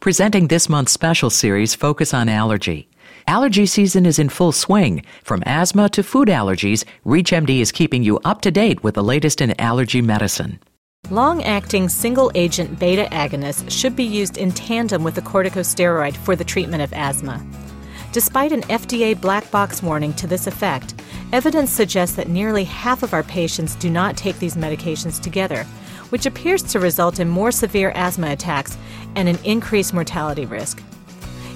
Presenting this month's special series, Focus on Allergy. Allergy season is in full swing. From asthma to food allergies, ReachMD is keeping you up to date with the latest in allergy medicine. Long acting single agent beta agonists should be used in tandem with a corticosteroid for the treatment of asthma. Despite an FDA black box warning to this effect, evidence suggests that nearly half of our patients do not take these medications together, which appears to result in more severe asthma attacks and an increased mortality risk.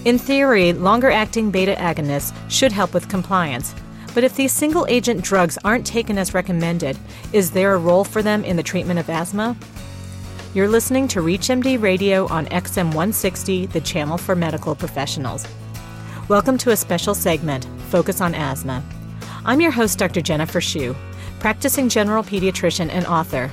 In theory, longer acting beta agonists should help with compliance. But if these single agent drugs aren't taken as recommended, is there a role for them in the treatment of asthma? You're listening to ReachMD Radio on XM 160, the channel for medical professionals. Welcome to a special segment, Focus on Asthma. I'm your host, Dr. Jennifer Shu, practicing general pediatrician and author.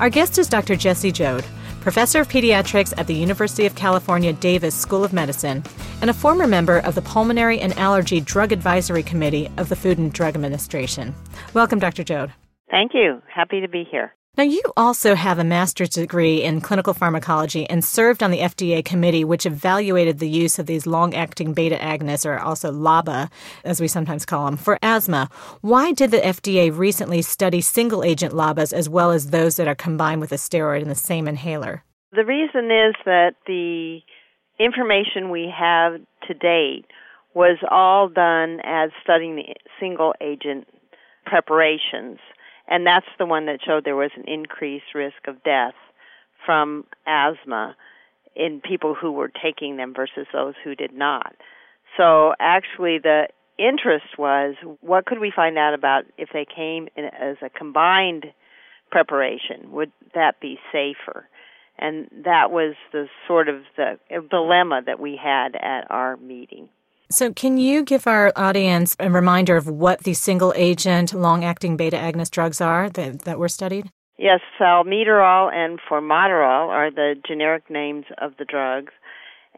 Our guest is Dr. Jesse Joad, professor of pediatrics at the University of California Davis School of Medicine, and a former member of the Pulmonary and Allergy Drug Advisory Committee of the Food and Drug Administration. Welcome, Dr. Joad. Thank you. Happy to be here. Now, you also have a master's degree in clinical pharmacology and served on the FDA committee, which evaluated the use of these long acting beta agonists, or also LABA, as we sometimes call them, for asthma. Why did the FDA recently study single agent LABAs as well as those that are combined with a steroid in the same inhaler? The reason is that the information we have to date was all done as studying the single agent preparations and that's the one that showed there was an increased risk of death from asthma in people who were taking them versus those who did not. So actually the interest was what could we find out about if they came in as a combined preparation? Would that be safer? And that was the sort of the dilemma that we had at our meeting so, can you give our audience a reminder of what the single agent long acting beta agonist drugs are that, that were studied? Yes, salmeterol and formoterol are the generic names of the drugs.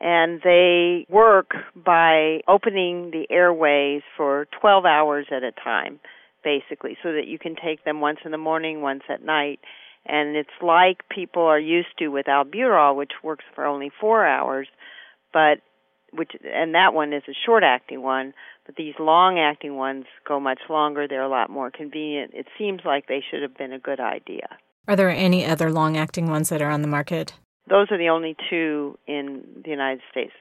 And they work by opening the airways for 12 hours at a time, basically, so that you can take them once in the morning, once at night. And it's like people are used to with albuterol, which works for only four hours, but which and that one is a short acting one but these long acting ones go much longer. They're a lot more convenient. It seems like they should have been a good idea. Are there any other long acting ones that are on the market? Those are the only two in the united states.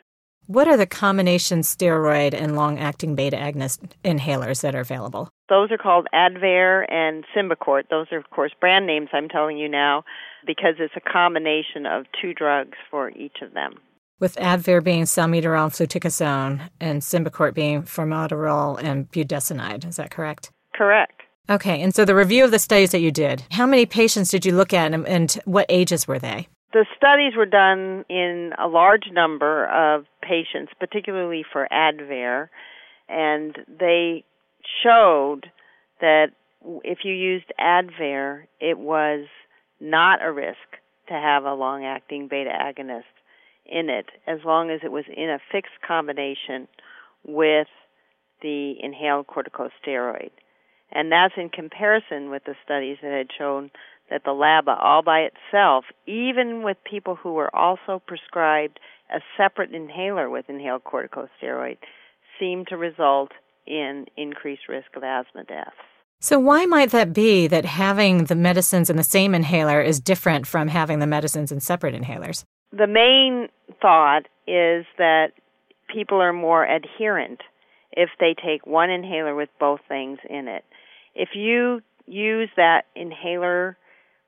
What are the combination steroid and long acting beta agonist inhalers that are available? Those are called advair and symbicort. Those are of course brand names i'm telling you now because it's a combination of two drugs for each of them with Advair being salmeterol and fluticasone and Symbicort being formoterol and budesonide. Is that correct? Correct. Okay, and so the review of the studies that you did, how many patients did you look at and, and what ages were they? The studies were done in a large number of patients, particularly for Advair, and they showed that if you used Advair, it was not a risk to have a long acting beta agonist in it as long as it was in a fixed combination with the inhaled corticosteroid. And that's in comparison with the studies that had shown that the LABA all by itself, even with people who were also prescribed a separate inhaler with inhaled corticosteroid, seemed to result in increased risk of asthma death. So, why might that be that having the medicines in the same inhaler is different from having the medicines in separate inhalers? The main thought is that people are more adherent if they take one inhaler with both things in it. If you use that inhaler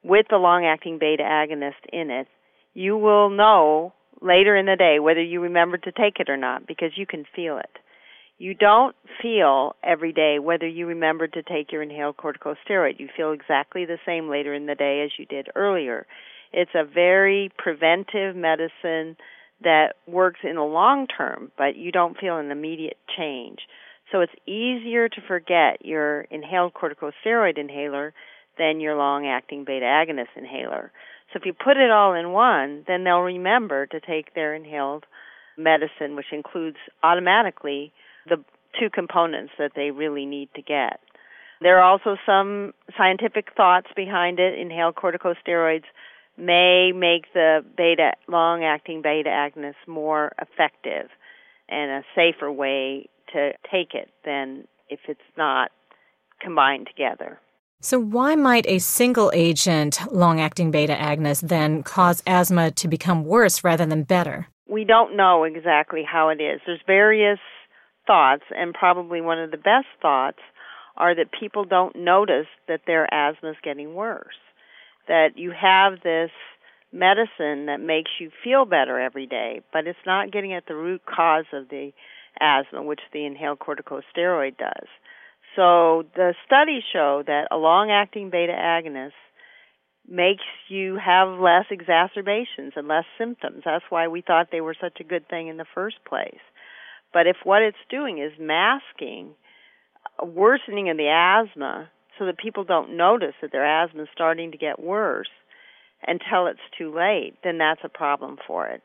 with the long acting beta agonist in it, you will know later in the day whether you remember to take it or not because you can feel it. You don't feel every day whether you remember to take your inhaled corticosteroid. You feel exactly the same later in the day as you did earlier. It's a very preventive medicine that works in the long term, but you don't feel an immediate change. So it's easier to forget your inhaled corticosteroid inhaler than your long acting beta agonist inhaler. So if you put it all in one, then they'll remember to take their inhaled medicine, which includes automatically the two components that they really need to get. There are also some scientific thoughts behind it. Inhaled corticosteroids may make the beta long acting beta agonist more effective and a safer way to take it than if it's not combined together. So, why might a single agent long acting beta agonist then cause asthma to become worse rather than better? We don't know exactly how it is. There's various thoughts, and probably one of the best thoughts are that people don't notice that their asthma is getting worse. That you have this medicine that makes you feel better every day, but it's not getting at the root cause of the asthma, which the inhaled corticosteroid does. So the studies show that a long acting beta agonist makes you have less exacerbations and less symptoms. That's why we thought they were such a good thing in the first place. But if what it's doing is masking a worsening of the asthma so that people don't notice that their asthma is starting to get worse until it's too late, then that's a problem for it.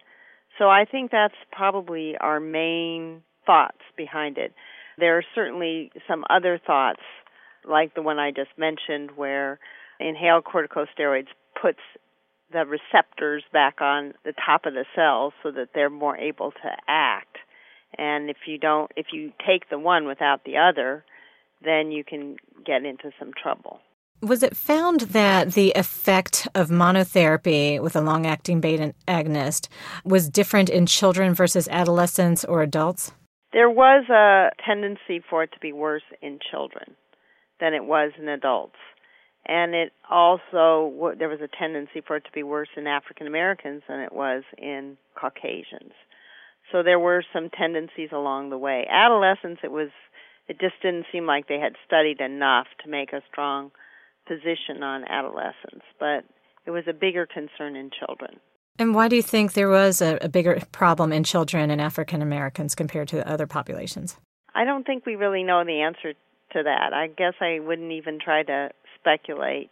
So I think that's probably our main thoughts behind it. There are certainly some other thoughts, like the one I just mentioned, where inhaled corticosteroids puts the receptors back on the top of the cells so that they're more able to act. And if you don't, if you take the one without the other, then you can get into some trouble. Was it found that the effect of monotherapy with a long acting beta agonist was different in children versus adolescents or adults? There was a tendency for it to be worse in children than it was in adults. And it also, there was a tendency for it to be worse in African Americans than it was in Caucasians. So there were some tendencies along the way. Adolescents, it was, it just didn't seem like they had studied enough to make a strong position on adolescents, but it was a bigger concern in children. And why do you think there was a, a bigger problem in children and African Americans compared to other populations? I don't think we really know the answer to that. I guess I wouldn't even try to speculate.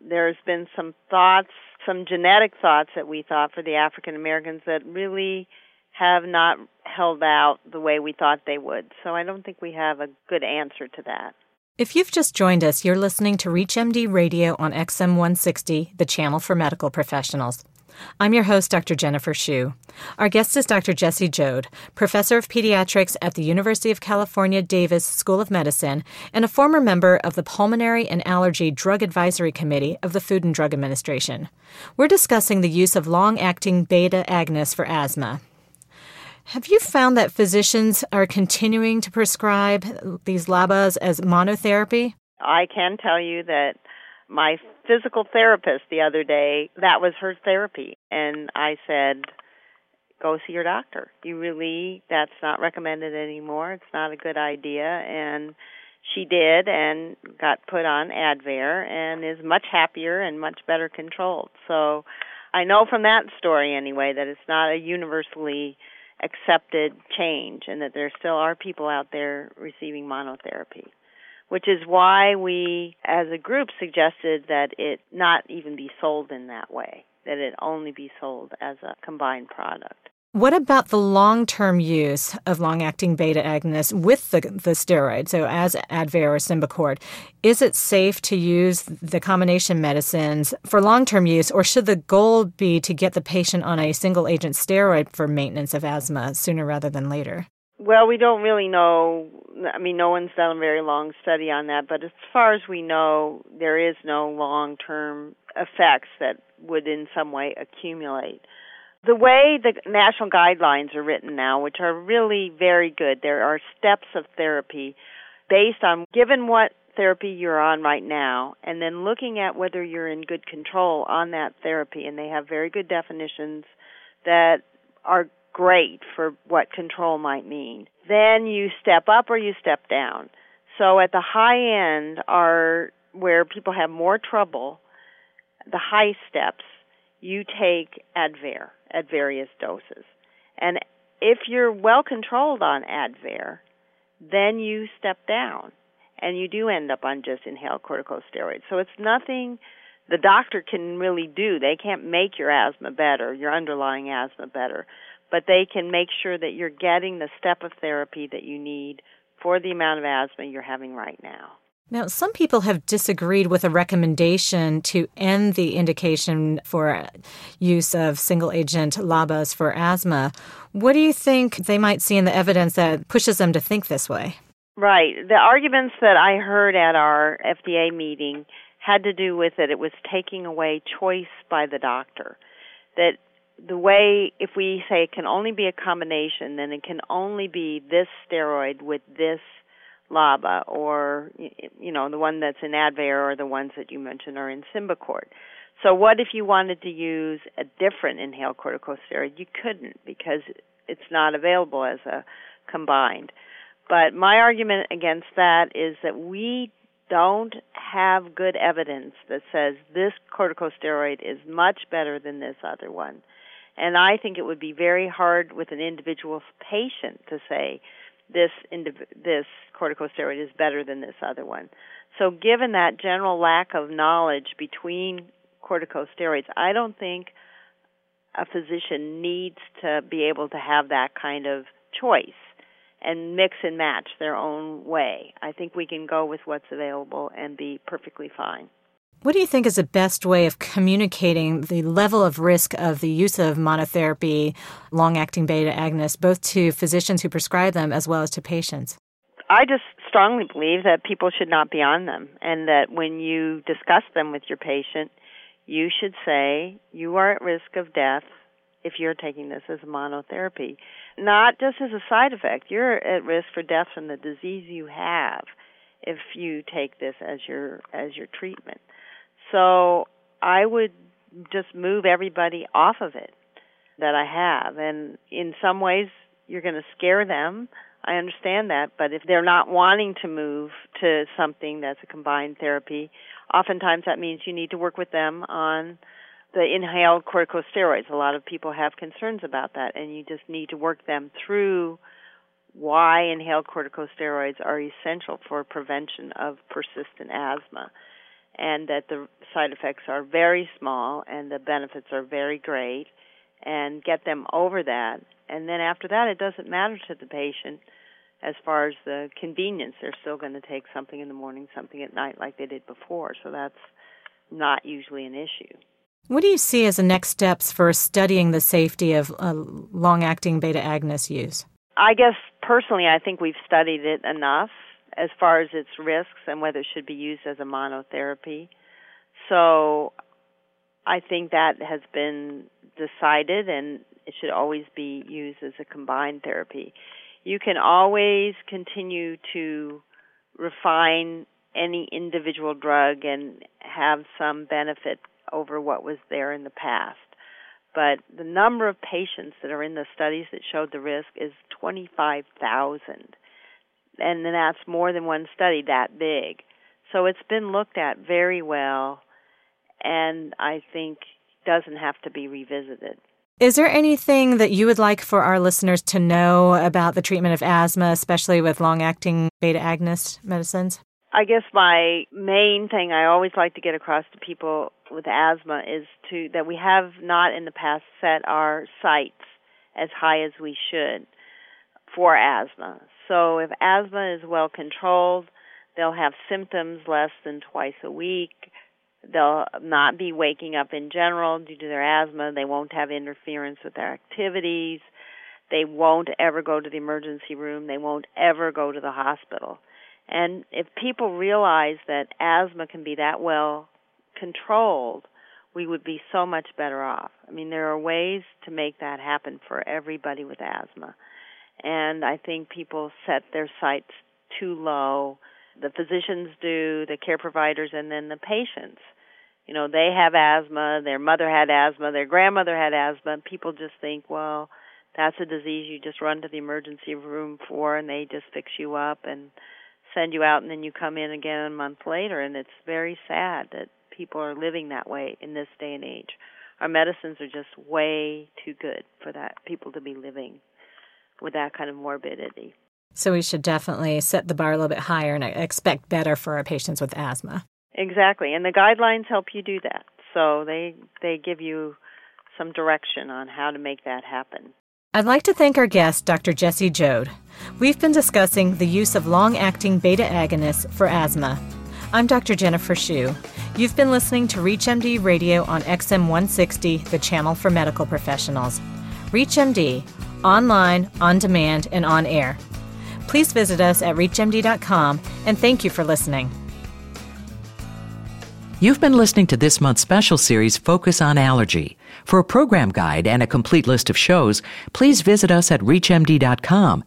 There's been some thoughts, some genetic thoughts that we thought for the African Americans that really have not held out the way we thought they would. So I don't think we have a good answer to that. If you've just joined us, you're listening to ReachMD Radio on XM 160, the channel for medical professionals. I'm your host, Dr. Jennifer Shu. Our guest is Dr. Jesse Joad, professor of pediatrics at the University of California Davis School of Medicine and a former member of the Pulmonary and Allergy Drug Advisory Committee of the Food and Drug Administration. We're discussing the use of long acting beta agonists for asthma. Have you found that physicians are continuing to prescribe these LABAs as monotherapy? I can tell you that my physical therapist the other day, that was her therapy. And I said, go see your doctor. You really, that's not recommended anymore. It's not a good idea. And she did and got put on Advair and is much happier and much better controlled. So I know from that story anyway that it's not a universally accepted change and that there still are people out there receiving monotherapy which is why we as a group suggested that it not even be sold in that way that it only be sold as a combined product what about the long term use of long acting beta agonists with the, the steroid, so as Advair or Symbicort? Is it safe to use the combination medicines for long term use, or should the goal be to get the patient on a single agent steroid for maintenance of asthma sooner rather than later? Well, we don't really know. I mean, no one's done a very long study on that, but as far as we know, there is no long term effects that would in some way accumulate the way the national guidelines are written now, which are really very good, there are steps of therapy based on given what therapy you're on right now, and then looking at whether you're in good control on that therapy. And they have very good definitions that are great for what control might mean. Then you step up or you step down. So at the high end are where people have more trouble, the high steps, you take Advair at various doses. And if you're well controlled on Advair, then you step down and you do end up on just inhaled corticosteroids. So it's nothing the doctor can really do. They can't make your asthma better, your underlying asthma better, but they can make sure that you're getting the step of therapy that you need for the amount of asthma you're having right now. Now, some people have disagreed with a recommendation to end the indication for use of single agent LABAs for asthma. What do you think they might see in the evidence that pushes them to think this way? Right. The arguments that I heard at our FDA meeting had to do with that it was taking away choice by the doctor. That the way, if we say it can only be a combination, then it can only be this steroid with this LABA or you know the one that's in Advair or the ones that you mentioned are in Symbicort. So what if you wanted to use a different inhaled corticosteroid? You couldn't because it's not available as a combined. But my argument against that is that we don't have good evidence that says this corticosteroid is much better than this other one. And I think it would be very hard with an individual patient to say this indiv- this corticosteroid is better than this other one. So given that general lack of knowledge between corticosteroids, I don't think a physician needs to be able to have that kind of choice and mix and match their own way. I think we can go with what's available and be perfectly fine. What do you think is the best way of communicating the level of risk of the use of monotherapy long acting beta agonists, both to physicians who prescribe them as well as to patients? I just strongly believe that people should not be on them, and that when you discuss them with your patient, you should say, You are at risk of death if you're taking this as monotherapy. Not just as a side effect, you're at risk for death from the disease you have if you take this as your as your treatment. So I would just move everybody off of it that I have. And in some ways, you're going to scare them. I understand that. But if they're not wanting to move to something that's a combined therapy, oftentimes that means you need to work with them on the inhaled corticosteroids. A lot of people have concerns about that, and you just need to work them through why inhaled corticosteroids are essential for prevention of persistent asthma and that the side effects are very small and the benefits are very great and get them over that. And then after that it doesn't matter to the patient as far as the convenience. They're still going to take something in the morning something at night like they did before. So that's not usually an issue. What do you see as the next steps for studying the safety of uh, long acting beta agonist use? I guess personally i think we've studied it enough as far as its risks and whether it should be used as a monotherapy. So I think that has been decided and it should always be used as a combined therapy. You can always continue to refine any individual drug and have some benefit over what was there in the past. But the number of patients that are in the studies that showed the risk is 25,000 and then that's more than one study that big. So it's been looked at very well, and I think doesn't have to be revisited. Is there anything that you would like for our listeners to know about the treatment of asthma, especially with long acting beta agonist medicines? I guess my main thing I always like to get across to people with asthma is to that we have not in the past set our sights as high as we should for asthma. So if asthma is well controlled, they'll have symptoms less than twice a week. They'll not be waking up in general due to their asthma. They won't have interference with their activities. They won't ever go to the emergency room. They won't ever go to the hospital. And if people realize that asthma can be that well controlled, we would be so much better off. I mean, there are ways to make that happen for everybody with asthma and I think people set their sights too low. The physicians do, the care providers, and then the patients. You know, they have asthma, their mother had asthma, their grandmother had asthma. People just think, well, that's a disease you just run to the emergency room for, and they just fix you up and send you out, and then you come in again a month later. And it's very sad that people are living that way in this day and age. Our medicines are just way too good for that people to be living with that kind of morbidity. So we should definitely set the bar a little bit higher and expect better for our patients with asthma. Exactly, and the guidelines help you do that. So they they give you some direction on how to make that happen. I'd like to thank our guest, Dr. Jesse Joad. We've been discussing the use of long acting beta agonists for asthma. I'm Dr. Jennifer Shu. You've been listening to ReachMD Radio on XM 160, the channel for medical professionals. ReachMD, online, on demand, and on air. Please visit us at ReachMD.com and thank you for listening. You've been listening to this month's special series, Focus on Allergy. For a program guide and a complete list of shows, please visit us at ReachMD.com